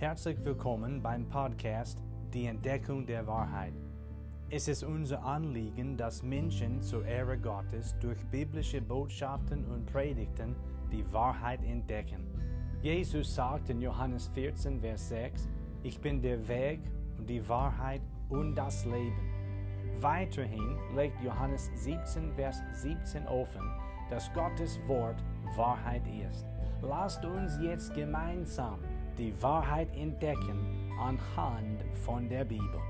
Herzlich willkommen beim Podcast Die Entdeckung der Wahrheit. Es ist unser Anliegen, dass Menschen zur Ehre Gottes durch biblische Botschaften und Predigten die Wahrheit entdecken. Jesus sagt in Johannes 14, Vers 6, Ich bin der Weg und die Wahrheit und das Leben. Weiterhin legt Johannes 17, Vers 17 offen, dass Gottes Wort Wahrheit ist. Lasst uns jetzt gemeinsam die Wahrheit entdecken anhand von der Bibel.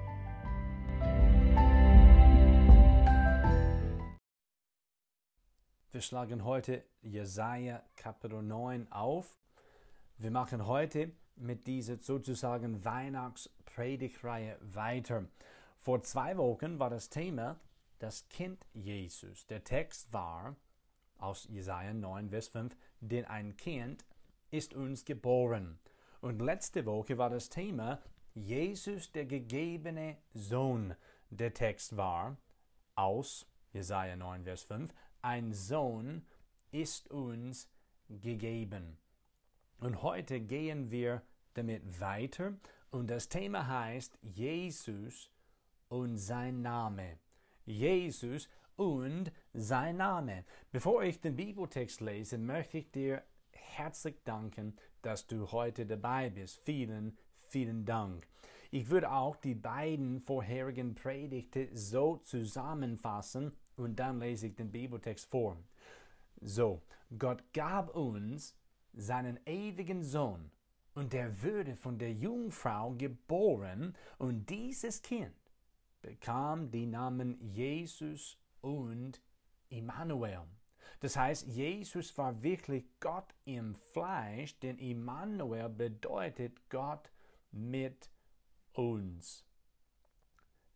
Wir schlagen heute Jesaja Kapitel 9 auf. Wir machen heute mit dieser sozusagen Weihnachtspredigtreihe weiter. Vor zwei Wochen war das Thema das Kind Jesus. Der Text war aus Jesaja 9, Vers 5, denn ein Kind ist uns geboren. Und letzte Woche war das Thema Jesus, der gegebene Sohn. Der Text war aus Jesaja 9, Vers 5, ein Sohn ist uns gegeben. Und heute gehen wir damit weiter und das Thema heißt Jesus und sein Name. Jesus und sein Name. Bevor ich den Bibeltext lese, möchte ich dir herzlich danken, dass du heute dabei bist. Vielen, vielen Dank. Ich würde auch die beiden vorherigen Predigten so zusammenfassen und dann lese ich den Bibeltext vor. So, Gott gab uns seinen ewigen Sohn und der würde von der Jungfrau geboren und dieses Kind bekam die Namen Jesus und Immanuel. Das heißt, Jesus war wirklich Gott im Fleisch, denn Immanuel bedeutet Gott mit uns.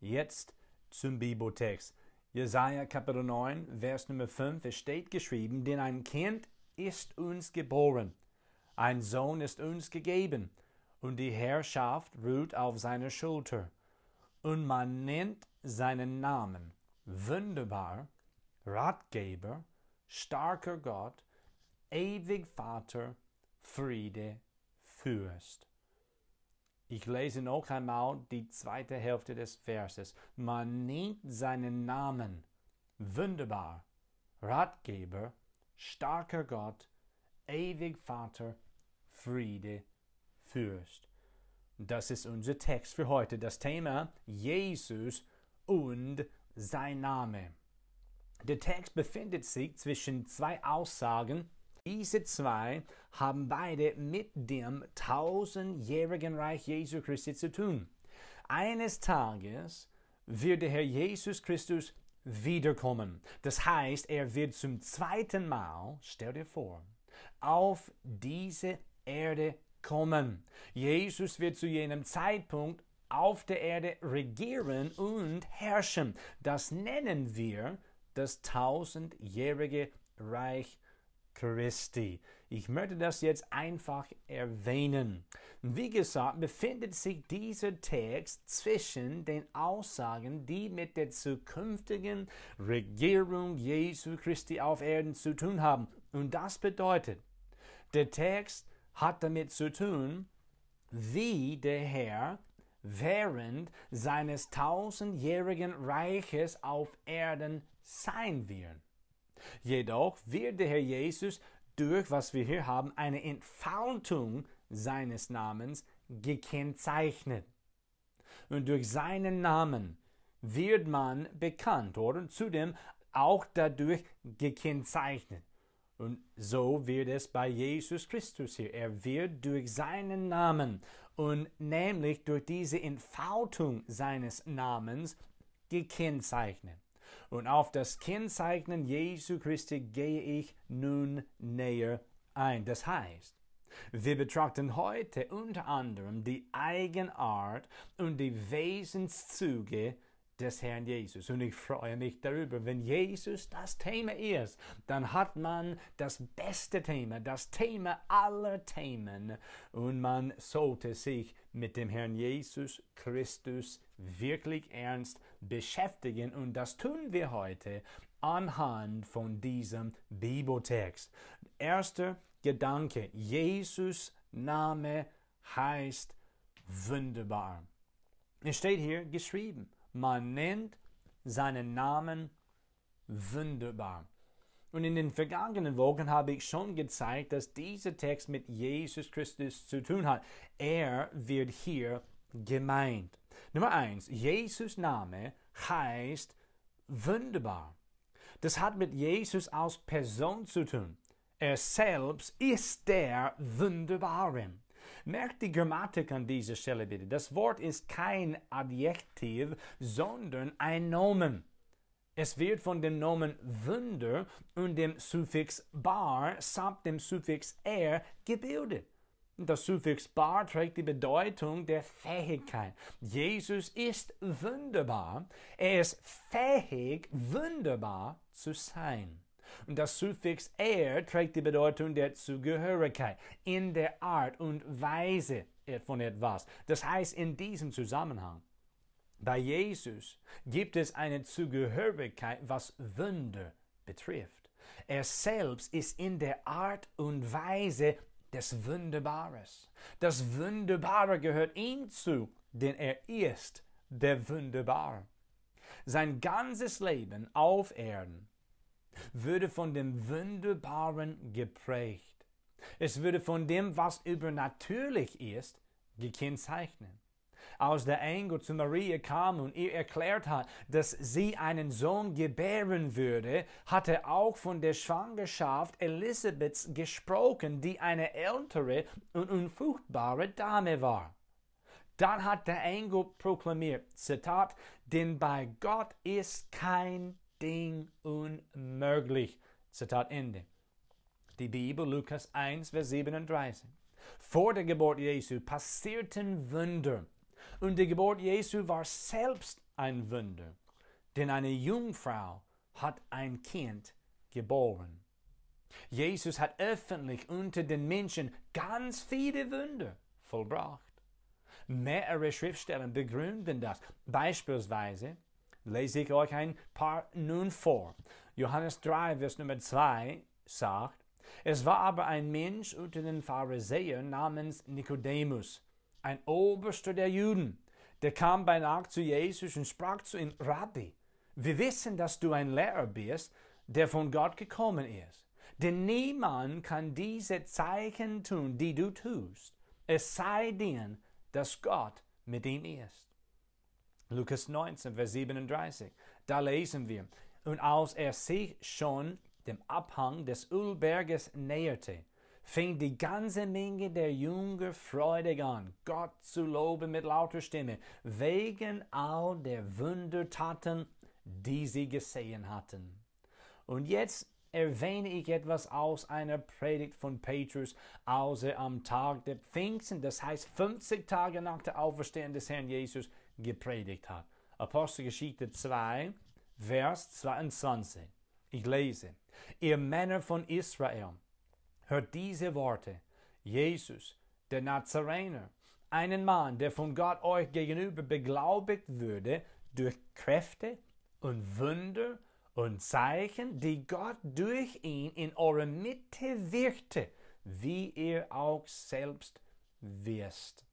Jetzt zum Bibeltext. Jesaja Kapitel 9, Vers Nummer 5. Es steht geschrieben, denn ein Kind ist uns geboren, ein Sohn ist uns gegeben, und die Herrschaft ruht auf seiner Schulter. Und man nennt seinen Namen wunderbar, Ratgeber, starker Gott, ewig Vater, Friede, Fürst. Ich lese noch einmal die zweite Hälfte des Verses. Man nennt seinen Namen wunderbar, Ratgeber, starker Gott, ewig Vater, Friede, Fürst. Das ist unser Text für heute. Das Thema Jesus und sein Name. Der Text befindet sich zwischen zwei Aussagen. Diese zwei haben beide mit dem tausendjährigen Reich Jesu Christi zu tun. Eines Tages wird der Herr Jesus Christus wiederkommen. Das heißt, er wird zum zweiten Mal, stell dir vor, auf diese Erde kommen. Jesus wird zu jenem Zeitpunkt auf der Erde regieren und herrschen. Das nennen wir das tausendjährige Reich Christi. Ich möchte das jetzt einfach erwähnen. Wie gesagt, befindet sich dieser Text zwischen den Aussagen, die mit der zukünftigen Regierung Jesu Christi auf Erden zu tun haben. Und das bedeutet, der Text hat damit zu tun, wie der Herr während seines tausendjährigen Reiches auf Erden sein wird. Jedoch wird der Herr Jesus durch, was wir hier haben, eine Entfaltung seines Namens gekennzeichnet. Und durch seinen Namen wird man bekannt, oder? Zudem auch dadurch gekennzeichnet. Und so wird es bei Jesus Christus hier. Er wird durch seinen Namen und nämlich durch diese Entfaltung seines Namens gekennzeichnet. Und auf das Kennzeichnen Jesu Christi gehe ich nun näher ein. Das heißt, wir betrachten heute unter anderem die Eigenart und die Wesenszüge des Herrn Jesus. Und ich freue mich darüber, wenn Jesus das Thema ist, dann hat man das beste Thema, das Thema aller Themen. Und man sollte sich mit dem Herrn Jesus Christus wirklich ernst beschäftigen. Und das tun wir heute anhand von diesem Bibeltext. Erster Gedanke, Jesus Name heißt wunderbar. Es steht hier geschrieben, man nennt seinen Namen wunderbar. Und in den vergangenen Wochen habe ich schon gezeigt, dass dieser Text mit Jesus Christus zu tun hat. Er wird hier gemeint. Nummer eins, Jesus Name heißt wunderbar. Das hat mit Jesus als Person zu tun. Er selbst ist der Wunderbare. Merkt die Grammatik an dieser Stelle bitte. Das Wort ist kein Adjektiv, sondern ein Nomen. Es wird von dem Nomen Wunder und dem Suffix bar samt dem Suffix er gebildet. Das Suffix bar trägt die Bedeutung der Fähigkeit. Jesus ist wunderbar. Er ist fähig, wunderbar zu sein. Und das Suffix er trägt die Bedeutung der Zugehörigkeit in der Art und Weise von etwas. Das heißt in diesem Zusammenhang. Bei Jesus gibt es eine Zugehörigkeit, was Wunder betrifft. Er selbst ist in der Art und Weise des Wunderbares. Das Wunderbare gehört ihm zu, denn er ist der Wunderbare. Sein ganzes Leben auf Erden würde von dem Wunderbaren geprägt. Es würde von dem, was übernatürlich ist, gekennzeichnet als der Engel zu Maria kam und ihr erklärt hat, dass sie einen Sohn gebären würde, hat er auch von der Schwangerschaft Elisabeths gesprochen, die eine ältere und unfruchtbare Dame war. Dann hat der Engel proklamiert, Zitat, denn bei Gott ist kein Ding unmöglich. Zitat Ende. Die Bibel, Lukas 1, Vers 37. Vor der Geburt Jesu passierten Wunder und die Geburt Jesu war selbst ein Wunder, denn eine Jungfrau hat ein Kind geboren. Jesus hat öffentlich unter den Menschen ganz viele Wunder vollbracht. Mehrere Schriftstellen begründen das. Beispielsweise lese ich euch ein paar nun vor. Johannes 3, Vers Nummer 2 sagt, es war aber ein Mensch unter den Pharisäern namens Nikodemus, ein Oberster der Juden, der kam bei Nacht zu Jesus und sprach zu ihm, Rabbi, wir wissen, dass du ein Lehrer bist, der von Gott gekommen ist. Denn niemand kann diese Zeichen tun, die du tust, es sei denn, dass Gott mit ihm ist. Lukas 19, Vers 37, da lesen wir, und als er sich schon dem Abhang des Ölberges näherte, fing die ganze Menge der Jünger freudig an, Gott zu loben mit lauter Stimme, wegen all der Wundertaten, die sie gesehen hatten. Und jetzt erwähne ich etwas aus einer Predigt von Petrus, als er am Tag der Pfingsten, das heißt 50 Tage nach der Auferstehung des Herrn Jesus, gepredigt hat. Apostelgeschichte 2, Vers 22. Ich lese, ihr Männer von Israel, Hört diese Worte. Jesus, der Nazarener, einen Mann, der von Gott euch gegenüber beglaubigt würde durch Kräfte und Wunder und Zeichen, die Gott durch ihn in eurer Mitte wirkte, wie ihr auch selbst wisst.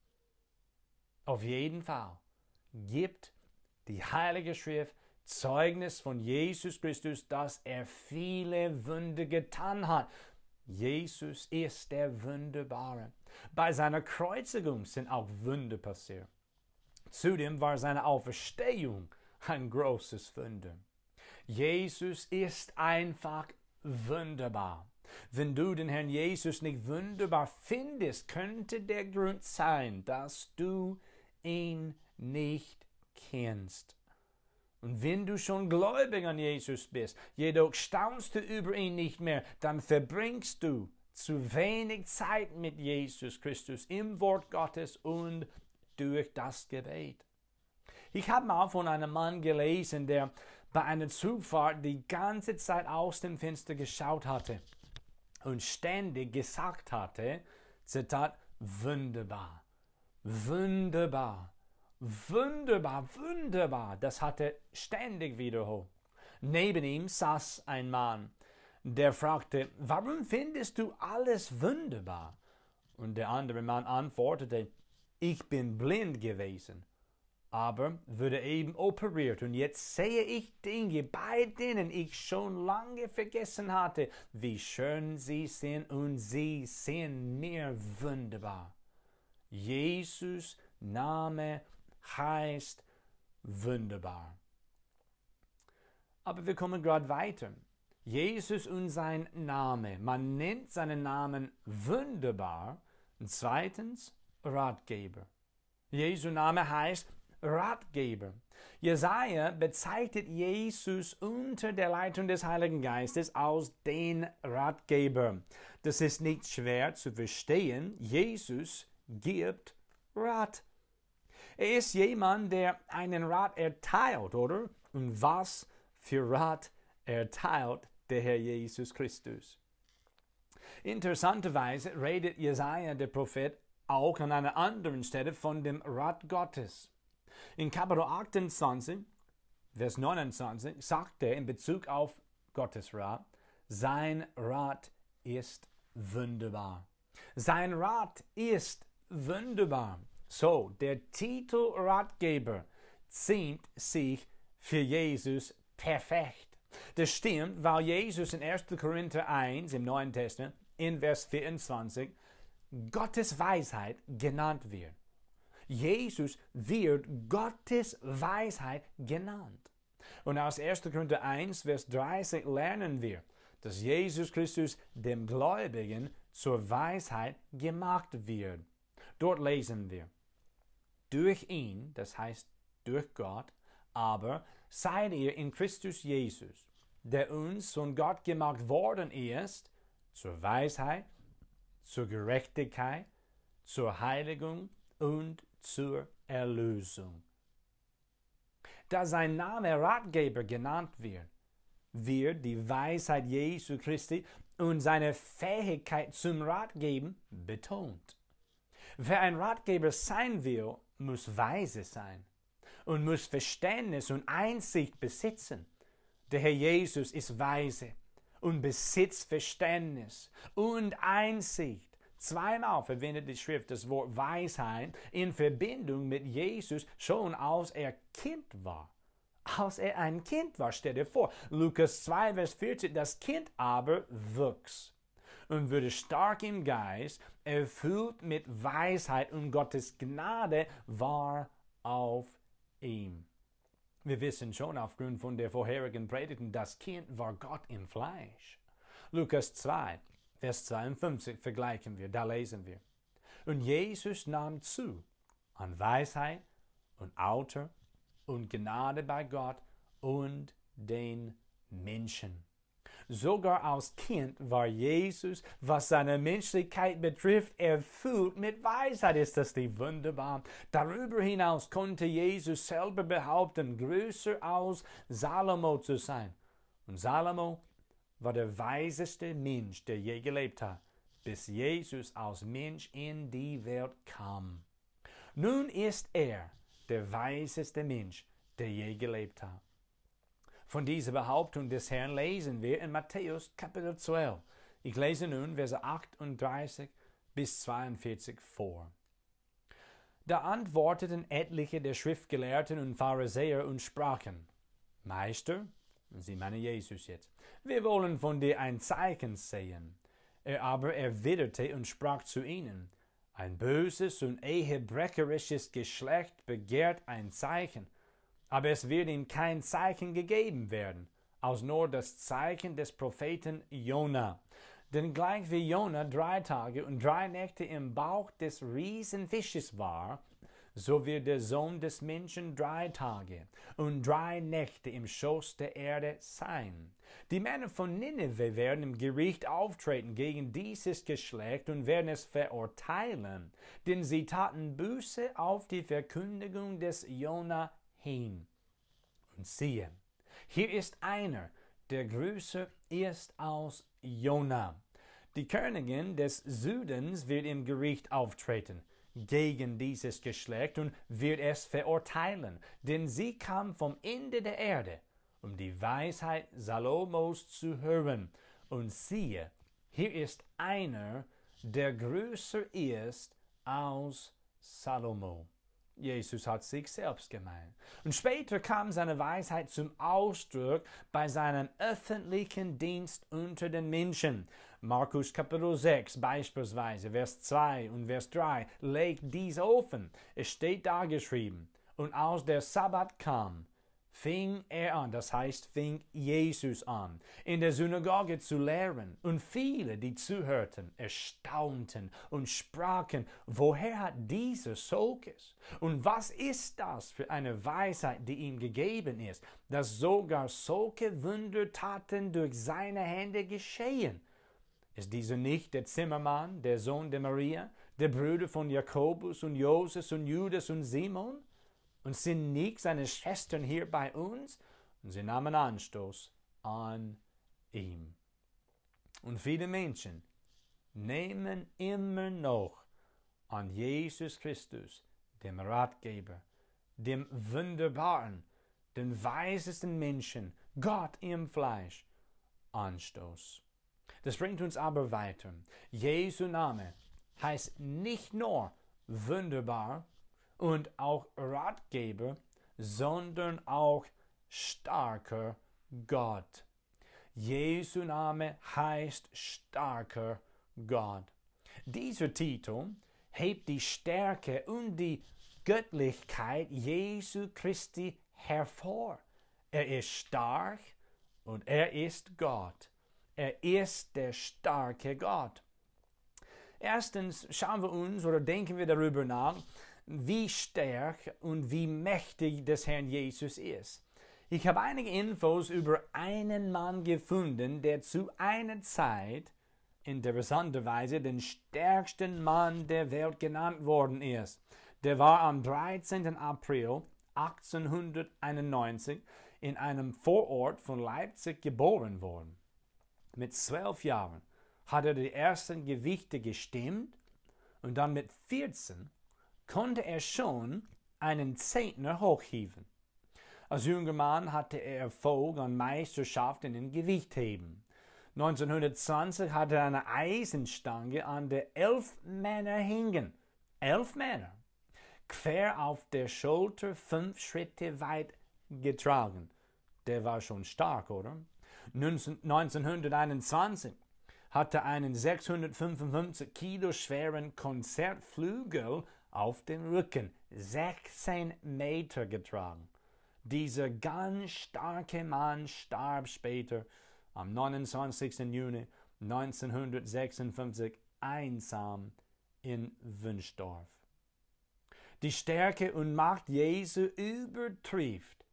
Auf jeden Fall gibt die Heilige Schrift Zeugnis von Jesus Christus, dass er viele Wunder getan hat Jesus ist der Wunderbare. Bei seiner Kreuzigung sind auch Wunder passiert. Zudem war seine Auferstehung ein großes Wunder. Jesus ist einfach wunderbar. Wenn du den Herrn Jesus nicht wunderbar findest, könnte der Grund sein, dass du ihn nicht kennst. Und wenn du schon gläubig an Jesus bist, jedoch staunst du über ihn nicht mehr, dann verbringst du zu wenig Zeit mit Jesus Christus im Wort Gottes und durch das Gebet. Ich habe mal von einem Mann gelesen, der bei einer Zugfahrt die ganze Zeit aus dem Fenster geschaut hatte und ständig gesagt hatte, Zitat, wunderbar, wunderbar, Wunderbar, wunderbar, das hat er ständig wiederholt. Neben ihm saß ein Mann, der fragte, warum findest du alles wunderbar? Und der andere Mann antwortete, ich bin blind gewesen, aber wurde eben operiert und jetzt sehe ich Dinge, bei denen ich schon lange vergessen hatte, wie schön sie sind und sie sind mir wunderbar. Jesus Name heißt wunderbar. Aber wir kommen gerade weiter. Jesus und sein Name. Man nennt seinen Namen wunderbar. Und zweitens Ratgeber. Jesu Name heißt Ratgeber. Jesaja bezeichnet Jesus unter der Leitung des Heiligen Geistes als den Ratgeber. Das ist nicht schwer zu verstehen. Jesus gibt Rat. Er ist jemand, der einen Rat erteilt, oder? Und was für Rat erteilt der Herr Jesus Christus? Interessanterweise redet Jesaja, der Prophet, auch an einer anderen Stelle von dem Rat Gottes. In Kapitel 28, Vers 29 sagt er in Bezug auf Gottes Rat, sein Rat ist wunderbar. Sein Rat ist wunderbar. So, der Titel Ratgeber ziemt sich für Jesus perfekt. Das stimmt, weil Jesus in 1. Korinther 1 im Neuen Testament in Vers 24 Gottes Weisheit genannt wird. Jesus wird Gottes Weisheit genannt. Und aus 1. Korinther 1, Vers 30 lernen wir, dass Jesus Christus dem Gläubigen zur Weisheit gemacht wird. Dort lesen wir, durch ihn, das heißt durch Gott, aber seid ihr in Christus Jesus, der uns von Gott gemacht worden ist, zur Weisheit, zur Gerechtigkeit, zur Heiligung und zur Erlösung. Da sein Name Ratgeber genannt wird, wird die Weisheit Jesu Christi und seine Fähigkeit zum Ratgeben betont. Wer ein Ratgeber sein will, muss weise sein und muss Verständnis und Einsicht besitzen. Der Herr Jesus ist weise und besitzt Verständnis und Einsicht. Zweimal verwendet die Schrift das Wort Weisheit in Verbindung mit Jesus schon als er Kind war. Als er ein Kind war, stell dir vor. Lukas 2, Vers 14, das Kind aber wuchs und wurde stark im Geist, erfüllt mit Weisheit und Gottes Gnade war auf ihm. Wir wissen schon aufgrund von der vorherigen Predigten, das Kind war Gott im Fleisch. Lukas 2, Vers 52 vergleichen wir, da lesen wir. Und Jesus nahm zu an Weisheit und Alter und Gnade bei Gott und den Menschen. Sogar als Kind war Jesus, was seine Menschlichkeit betrifft, erfüllt mit Weisheit. Ist das nicht wunderbar? Darüber hinaus konnte Jesus selber behaupten, größer als Salomo zu sein. Und Salomo war der weiseste Mensch, der je gelebt hat, bis Jesus als Mensch in die Welt kam. Nun ist er der weiseste Mensch, der je gelebt hat. Von dieser Behauptung des Herrn lesen wir in Matthäus Kapitel 12. Ich lese nun Verse 38 bis 42 vor. Da antworteten etliche der Schriftgelehrten und Pharisäer und sprachen, Meister, sie meinen Jesus jetzt, wir wollen von dir ein Zeichen sehen. Er aber erwiderte und sprach zu ihnen, ein böses und ehebrecherisches Geschlecht begehrt ein Zeichen, aber es wird ihm kein Zeichen gegeben werden, als nur das Zeichen des Propheten Jona. Denn gleich wie Jona drei Tage und drei Nächte im Bauch des Riesenfisches war, so wird der Sohn des Menschen drei Tage und drei Nächte im Schoß der Erde sein. Die Männer von Nineveh werden im Gericht auftreten gegen dieses Geschlecht und werden es verurteilen, denn sie taten Buße auf die Verkündigung des Jona hin. Und siehe, hier ist einer, der größer ist als Jona. Die Königin des Südens wird im Gericht auftreten gegen dieses Geschlecht und wird es verurteilen, denn sie kam vom Ende der Erde, um die Weisheit Salomos zu hören. Und siehe, hier ist einer, der größer ist als Salomo. Jesus hat sich selbst gemeint. Und später kam seine Weisheit zum Ausdruck bei seinem öffentlichen Dienst unter den Menschen. Markus Kapitel 6 beispielsweise, Vers 2 und Vers 3 legt dies offen. Es steht da geschrieben. Und als der Sabbat kam, fing er an, das heißt, fing Jesus an, in der Synagoge zu lehren. Und viele, die zuhörten, erstaunten und sprachen, woher hat dieser solches? Und was ist das für eine Weisheit, die ihm gegeben ist, dass sogar solche Wundertaten durch seine Hände geschehen? Ist dieser nicht der Zimmermann, der Sohn der Maria, der Bruder von Jakobus und Joses und Judas und Simon? Und sind nicht seine Schwestern hier bei uns? Und sie nahmen Anstoß an ihm. Und viele Menschen nehmen immer noch an Jesus Christus, dem Ratgeber, dem wunderbaren, den weisesten Menschen, Gott im Fleisch, Anstoß. Das bringt uns aber weiter. Jesu Name heißt nicht nur wunderbar, und auch Ratgeber, sondern auch starker Gott. Jesu Name heißt starker Gott. Dieser Titel hebt die Stärke und die Göttlichkeit Jesu Christi hervor. Er ist stark und er ist Gott. Er ist der starke Gott. Erstens schauen wir uns oder denken wir darüber nach, wie stark und wie mächtig des Herrn Jesus ist. Ich habe einige Infos über einen Mann gefunden, der zu einer Zeit interessanterweise den stärksten Mann der Welt genannt worden ist. Der war am 13. April 1891 in einem Vorort von Leipzig geboren worden. Mit zwölf Jahren hat er die ersten Gewichte gestimmt und dann mit 14 konnte er schon einen Zehntner hochhieven. Als junger Mann hatte er Erfolg an Meisterschaften in Gewichtheben. 1920 hatte er eine Eisenstange, an der elf Männer hingen. Elf Männer. Quer auf der Schulter fünf Schritte weit getragen. Der war schon stark, oder? 1921 hatte einen 655 Kilo schweren Konzertflügel auf dem Rücken 16 Meter getragen. Dieser ganz starke Mann starb später am 29. Juni 1956 einsam in Wünschdorf. Die Stärke und Macht Jesu übertrifft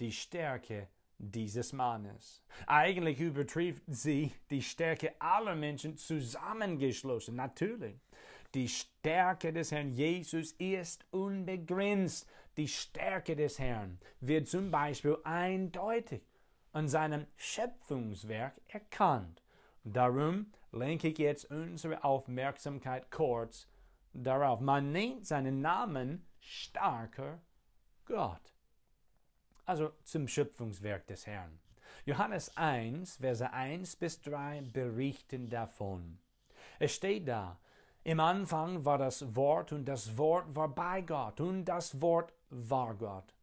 die Stärke dieses Mannes. Eigentlich übertrifft sie die Stärke aller Menschen zusammengeschlossen, natürlich. Die Stärke des Herrn Jesus ist unbegrenzt. Die Stärke des Herrn wird zum Beispiel eindeutig an seinem Schöpfungswerk erkannt. Darum lenke ich jetzt unsere Aufmerksamkeit kurz darauf. Man nennt seinen Namen starker Gott. Also zum Schöpfungswerk des Herrn. Johannes 1, Verse 1 bis 3 berichten davon. Es steht da, im Anfang war das Wort und das Wort war bei Gott und das Wort war Gott.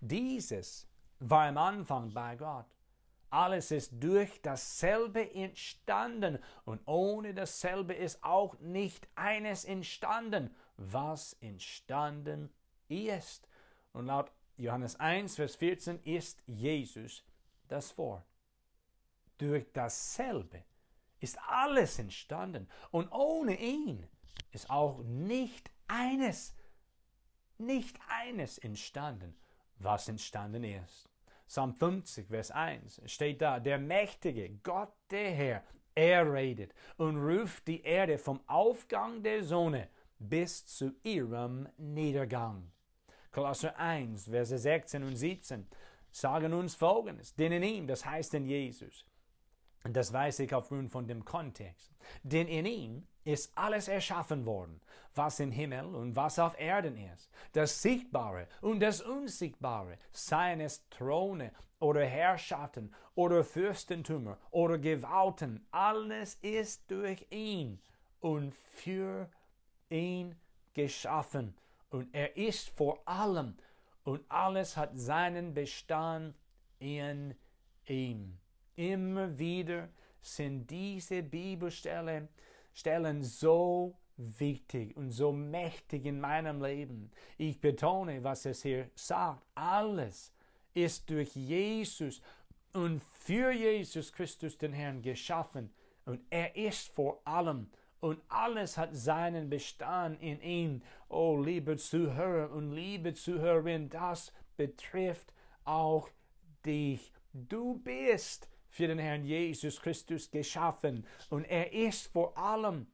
Dieses war im Anfang bei Gott. Alles ist durch dasselbe entstanden und ohne dasselbe ist auch nicht eines entstanden, was entstanden ist. Und laut Johannes 1, Vers 14 ist Jesus das Wort. Durch dasselbe ist alles entstanden und ohne ihn ist auch nicht eines, nicht eines entstanden, was entstanden ist. Psalm 50, Vers 1 steht da, der mächtige Gott, der Herr, er redet und ruft die Erde vom Aufgang der Sonne bis zu ihrem Niedergang. Kolosser 1, Verse 16 und 17 sagen uns Folgendes, denn in ihm, das heißt in Jesus, das weiß ich aufgrund von dem Kontext. Denn in ihm ist alles erschaffen worden, was im Himmel und was auf Erden ist. Das Sichtbare und das Unsichtbare, seien es Throne oder Herrschaften oder Fürstentümer oder Gewalten, alles ist durch ihn und für ihn geschaffen und er ist vor allem und alles hat seinen Bestand in ihm. Immer wieder sind diese Bibelstellen Stellen so wichtig und so mächtig in meinem Leben. Ich betone, was es hier sagt. Alles ist durch Jesus und für Jesus Christus den Herrn geschaffen. Und er ist vor allem und alles hat seinen Bestand in ihm. Oh, liebe Zuhörer und liebe Zuhörerin, das betrifft auch dich. Du bist für den Herrn Jesus Christus geschaffen und er ist vor allem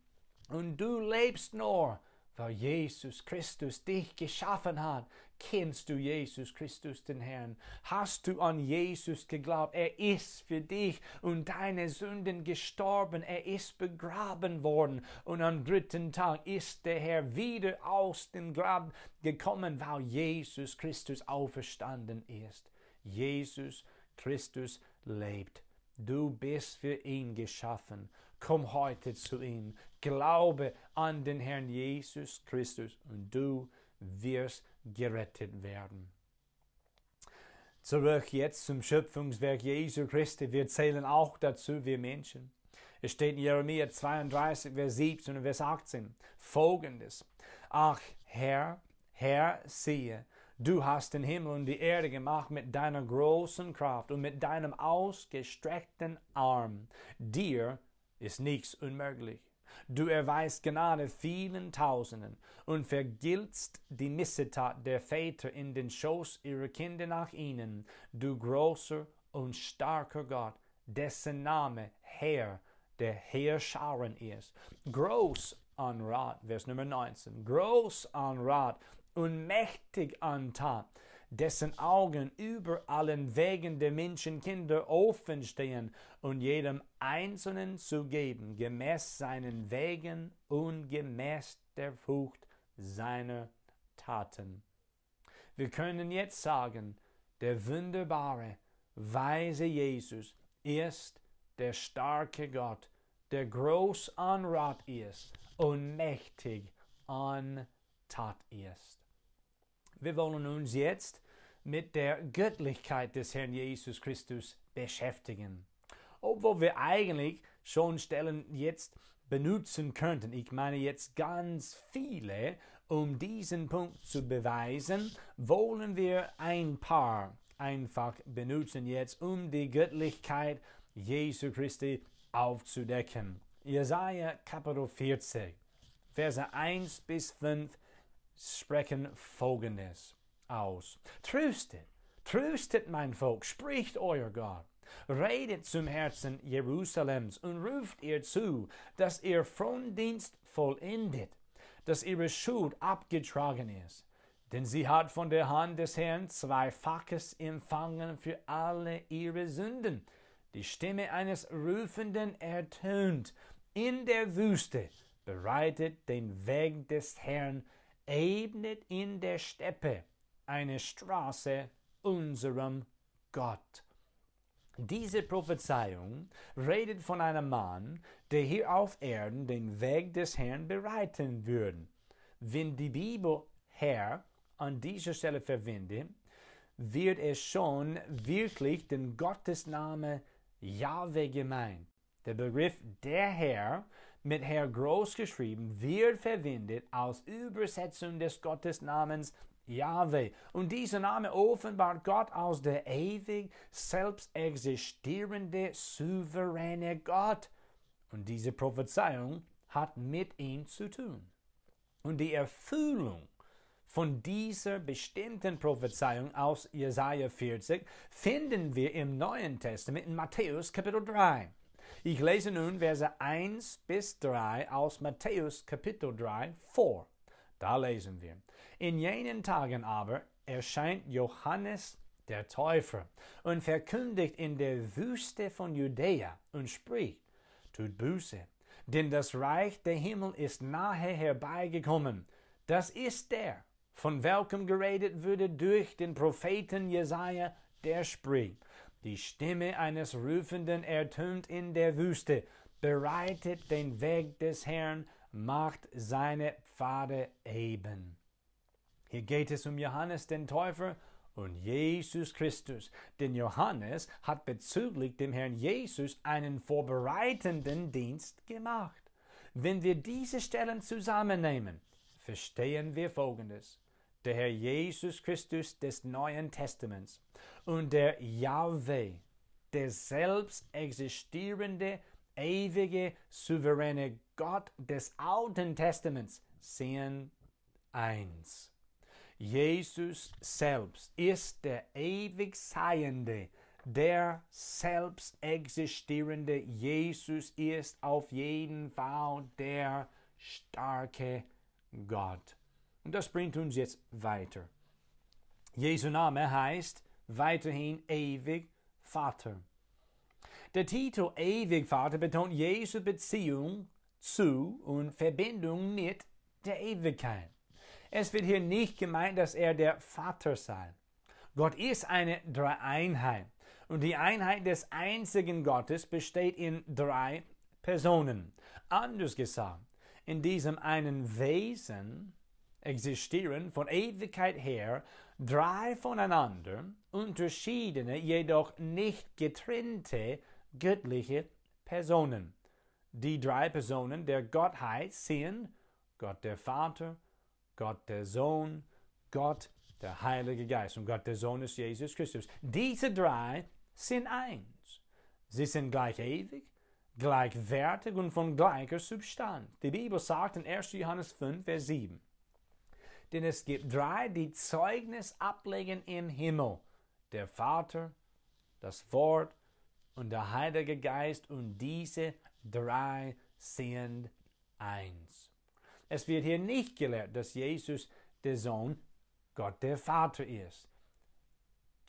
und du lebst nur, weil Jesus Christus dich geschaffen hat. Kennst du Jesus Christus, den Herrn? Hast du an Jesus geglaubt? Er ist für dich und deine Sünden gestorben. Er ist begraben worden. Und am dritten Tag ist der Herr wieder aus dem Grab gekommen, weil Jesus Christus auferstanden ist. Jesus Christus lebt. Du bist für ihn geschaffen. Komm heute zu ihm. Glaube an den Herrn Jesus Christus und du wirst gerettet werden. Zurück jetzt zum Schöpfungswerk Jesu Christi. Wir zählen auch dazu, wir Menschen. Es steht in Jeremia 32, Vers 17 und Vers 18 folgendes. Ach Herr, Herr, siehe, du hast den Himmel und die Erde gemacht mit deiner großen Kraft und mit deinem ausgestreckten Arm. Dir ist nichts unmöglich. Du erweist Gnade vielen Tausenden und vergiltst die Missetat der Väter in den Schoß ihrer Kinder nach ihnen, du großer und starker Gott, dessen Name Herr der Heerscharen ist. Groß an Rat, Vers Nummer 19, groß an Rat und mächtig an Tat, dessen Augen über allen Wegen der Menschenkinder offen stehen und jedem Einzelnen zu geben, gemäß seinen Wegen und gemäß der Frucht seiner Taten. Wir können jetzt sagen, der wunderbare, weise Jesus ist der starke Gott, der groß an Rat ist und mächtig an Tat ist. Wir wollen uns jetzt mit der Göttlichkeit des Herrn Jesus Christus beschäftigen. Obwohl wir eigentlich schon Stellen jetzt benutzen könnten, ich meine jetzt ganz viele, um diesen Punkt zu beweisen, wollen wir ein paar einfach benutzen jetzt, um die Göttlichkeit Jesu Christi aufzudecken. Jesaja Kapitel 40, Verse 1 bis 5 sprechen folgendes aus. Tröstet, tröstet mein Volk, spricht euer Gott. Redet zum Herzen Jerusalems und ruft ihr zu, dass ihr Frondienst vollendet, dass ihre Schuld abgetragen ist. Denn sie hat von der Hand des Herrn zweifaches empfangen für alle ihre Sünden. Die Stimme eines Rufenden ertönt in der Wüste, bereitet den Weg des Herrn, ebnet in der Steppe eine Straße unserem Gott. Diese Prophezeiung redet von einem Mann, der hier auf Erden den Weg des Herrn bereiten würde. Wenn die Bibel Herr an dieser Stelle verwendet, wird es schon wirklich den Gottesname Jahwe gemeint. Der Begriff der Herr mit Herr groß geschrieben wird verwendet als Übersetzung des Gottesnamens Yahweh. Und dieser Name offenbart Gott als der ewig selbst existierende, souveräne Gott. Und diese Prophezeiung hat mit ihm zu tun. Und die Erfüllung von dieser bestimmten Prophezeiung aus Jesaja 40 finden wir im Neuen Testament in Matthäus Kapitel 3. Ich lese nun Verse 1 bis 3 aus Matthäus Kapitel 3 vor. Da lesen wir. In jenen Tagen aber erscheint Johannes der Täufer und verkündigt in der Wüste von Judäa und spricht, tut Buße, denn das Reich der Himmel ist nahe herbeigekommen. Das ist der, von welchem geredet wurde durch den Propheten Jesaja, der spricht. Die Stimme eines Rufenden ertönt in der Wüste, bereitet den Weg des Herrn, macht seine Pfade eben. Hier geht es um Johannes den Täufer und Jesus Christus. Denn Johannes hat bezüglich dem Herrn Jesus einen vorbereitenden Dienst gemacht. Wenn wir diese Stellen zusammennehmen, verstehen wir Folgendes. Der Herr Jesus Christus des Neuen Testaments und der Yahweh, der selbst existierende, ewige, souveräne Gott des Alten Testaments, sind eins. Jesus selbst ist der ewig Seiende, der selbst existierende Jesus ist auf jeden Fall der starke Gott. Und das bringt uns jetzt weiter. Jesu Name heißt weiterhin ewig Vater. Der Titel ewig Vater betont Jesu Beziehung zu und Verbindung mit der Ewigkeit. Es wird hier nicht gemeint, dass er der Vater sei. Gott ist eine Dreieinheit. Und die Einheit des einzigen Gottes besteht in drei Personen. Anders gesagt, in diesem einen Wesen existieren von Ewigkeit her drei voneinander unterschiedene, jedoch nicht getrennte göttliche Personen. Die drei Personen der Gottheit sind Gott der Vater, Gott der Sohn, Gott der Heilige Geist. Und Gott der Sohn ist Jesus Christus. Diese drei sind eins. Sie sind gleich ewig, gleichwertig und von gleicher Substanz. Die Bibel sagt in 1. Johannes 5, Vers 7. Denn es gibt drei, die Zeugnis ablegen im Himmel. Der Vater, das Wort und der Heilige Geist. Und diese drei sind eins. Es wird hier nicht gelehrt, dass Jesus der Sohn Gott der Vater ist.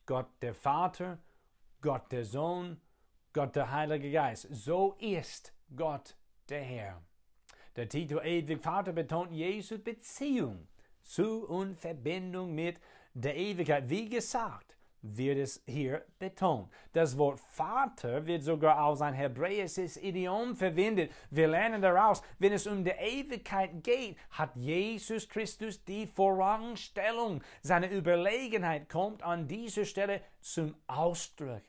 Gott der Vater, Gott der Sohn, Gott der Heilige Geist. So ist Gott der Herr. Der Titel Ewig Vater betont Jesu Beziehung zu und Verbindung mit der Ewigkeit. Wie gesagt, wird es hier betont. Das Wort Vater wird sogar als ein hebräisches Idiom verwendet. Wir lernen daraus, wenn es um die Ewigkeit geht, hat Jesus Christus die Vorrangstellung. Seine Überlegenheit kommt an dieser Stelle zum Ausdruck.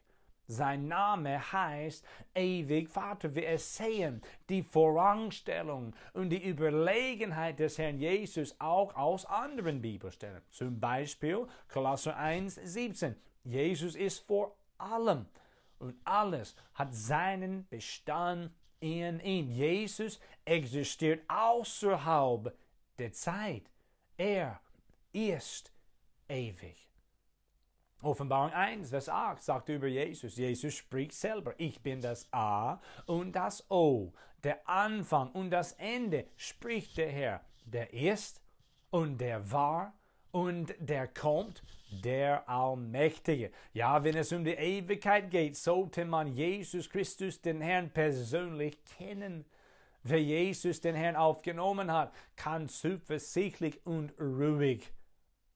Sein Name heißt ewig Vater. Wir sehen die Vorrangstellung und die Überlegenheit des Herrn Jesus auch aus anderen Bibelstellen. Zum Beispiel Kolosser 1, 17. Jesus ist vor allem und alles hat seinen Bestand in ihm. Jesus existiert außerhalb der Zeit. Er ist ewig. Offenbarung 1, Vers 8 sagt über Jesus, Jesus spricht selber, ich bin das A und das O, der Anfang und das Ende, spricht der Herr, der ist und der war und der kommt, der Allmächtige. Ja, wenn es um die Ewigkeit geht, sollte man Jesus Christus, den Herrn, persönlich kennen. Wer Jesus, den Herrn, aufgenommen hat, kann zuversichtlich und ruhig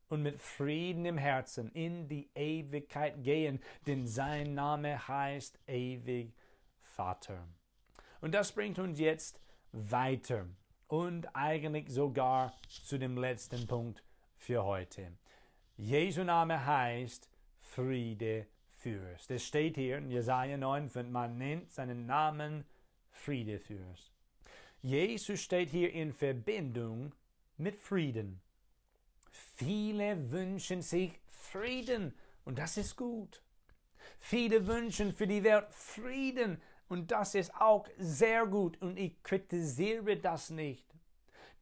und mit Frieden im Herzen in die Ewigkeit gehen, denn sein Name heißt ewig Vater. Und das bringt uns jetzt weiter und eigentlich sogar zu dem letzten Punkt für heute. Jesu Name heißt Friede Fürst. Es steht hier in Jesaja 9, man nennt seinen Namen Friede Fürst. Jesus steht hier in Verbindung mit Frieden. Viele wünschen sich Frieden und das ist gut. Viele wünschen für die Welt Frieden und das ist auch sehr gut und ich kritisiere das nicht.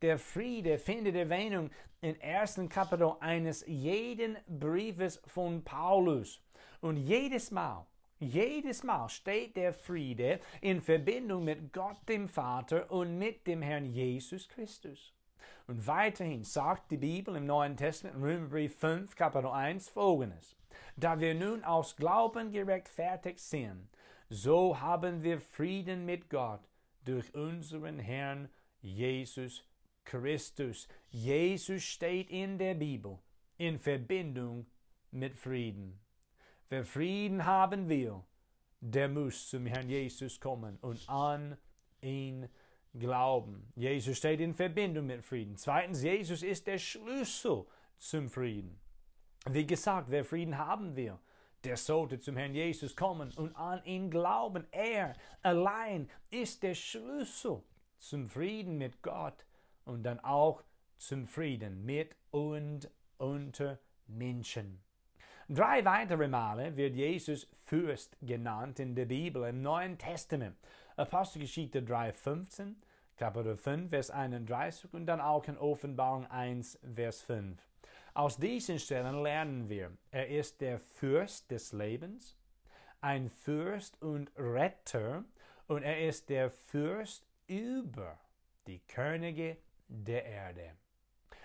Der Friede findet Erwähnung im ersten Kapitel eines jeden Briefes von Paulus. Und jedes Mal, jedes Mal steht der Friede in Verbindung mit Gott dem Vater und mit dem Herrn Jesus Christus. Und weiterhin sagt die Bibel im Neuen Testament, Römerbrief 5, Kapitel 1, folgendes. Da wir nun aus Glauben gerechtfertigt sind, so haben wir Frieden mit Gott durch unseren Herrn Jesus Christus. Jesus steht in der Bibel in Verbindung mit Frieden. Wer Frieden haben will, der muss zum Herrn Jesus kommen und an ihn Glauben. Jesus steht in Verbindung mit Frieden. Zweitens, Jesus ist der Schlüssel zum Frieden. Wie gesagt, wer Frieden haben will, der sollte zum Herrn Jesus kommen und an ihn glauben. Er allein ist der Schlüssel zum Frieden mit Gott und dann auch zum Frieden mit und unter Menschen. Drei weitere Male wird Jesus Fürst genannt in der Bibel im Neuen Testament. Apostelgeschichte 3,15, Kapitel 5, Vers 31 und dann auch in Offenbarung 1, Vers 5. Aus diesen Stellen lernen wir, er ist der Fürst des Lebens, ein Fürst und Retter und er ist der Fürst über die Könige der Erde.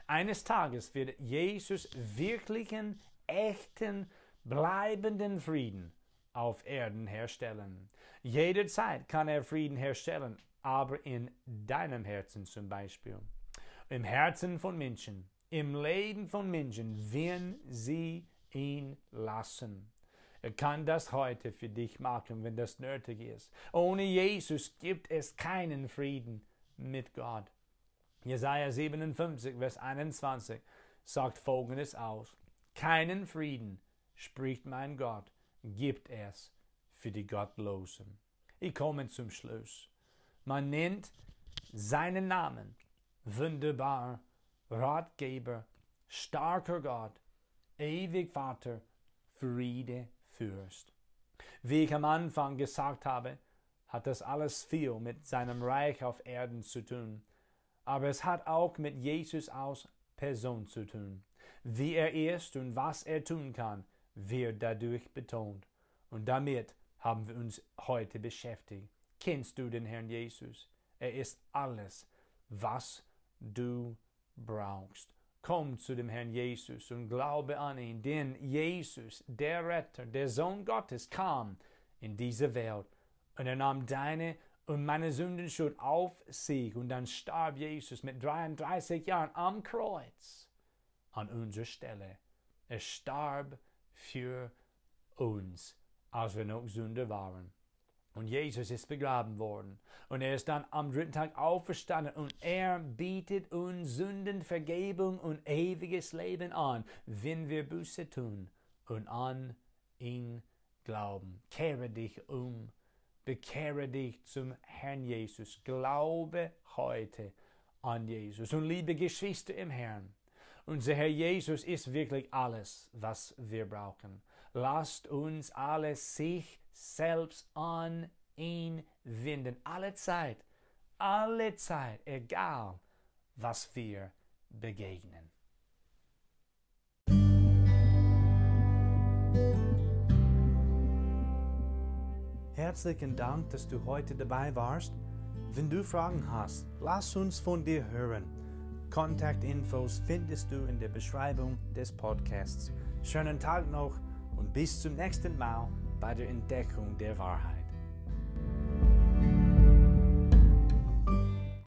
Eines Tages wird Jesus wirklichen, echten, bleibenden Frieden auf Erden herstellen. Jederzeit kann er Frieden herstellen, aber in deinem Herzen zum Beispiel. Im Herzen von Menschen, im Leben von Menschen, wenn sie ihn lassen. Er kann das heute für dich machen, wenn das nötig ist. Ohne Jesus gibt es keinen Frieden mit Gott. Jesaja 57, Vers 21 sagt folgendes aus: Keinen Frieden, spricht mein Gott, gibt es für die Gottlosen. Ich komme zum Schluss. Man nennt seinen Namen wunderbar, Ratgeber, starker Gott, ewig Vater, Friede, Fürst. Wie ich am Anfang gesagt habe, hat das alles viel mit seinem Reich auf Erden zu tun. Aber es hat auch mit Jesus aus Person zu tun. Wie er ist und was er tun kann, wird dadurch betont. Und damit haben wir uns heute beschäftigt. Kennst du den Herrn Jesus? Er ist alles, was du brauchst. Komm zu dem Herrn Jesus und glaube an ihn, denn Jesus, der Retter, der Sohn Gottes, kam in diese Welt und er nahm deine und meine Sündenschuld auf sich und dann starb Jesus mit 33 Jahren am Kreuz an unserer Stelle. Er starb für uns, als wir noch Sünder waren. Und Jesus ist begraben worden. Und er ist dann am dritten Tag auferstanden. Und er bietet uns Sündenvergebung und ewiges Leben an, wenn wir Buße tun und an ihn glauben. Kehre dich um. Bekehre dich zum Herrn Jesus. Glaube heute an Jesus. Und liebe Geschwister im Herrn, unser Herr Jesus ist wirklich alles, was wir brauchen. Lasst uns alle sich selbst an ihn wenden. Alle Zeit, alle Zeit, egal was wir begegnen. Herzlichen Dank, dass du heute dabei warst. Wenn du Fragen hast, lass uns von dir hören. Kontaktinfos findest du in der Beschreibung des Podcasts. Schönen Tag noch und bis zum nächsten Mal bei der Entdeckung der Wahrheit.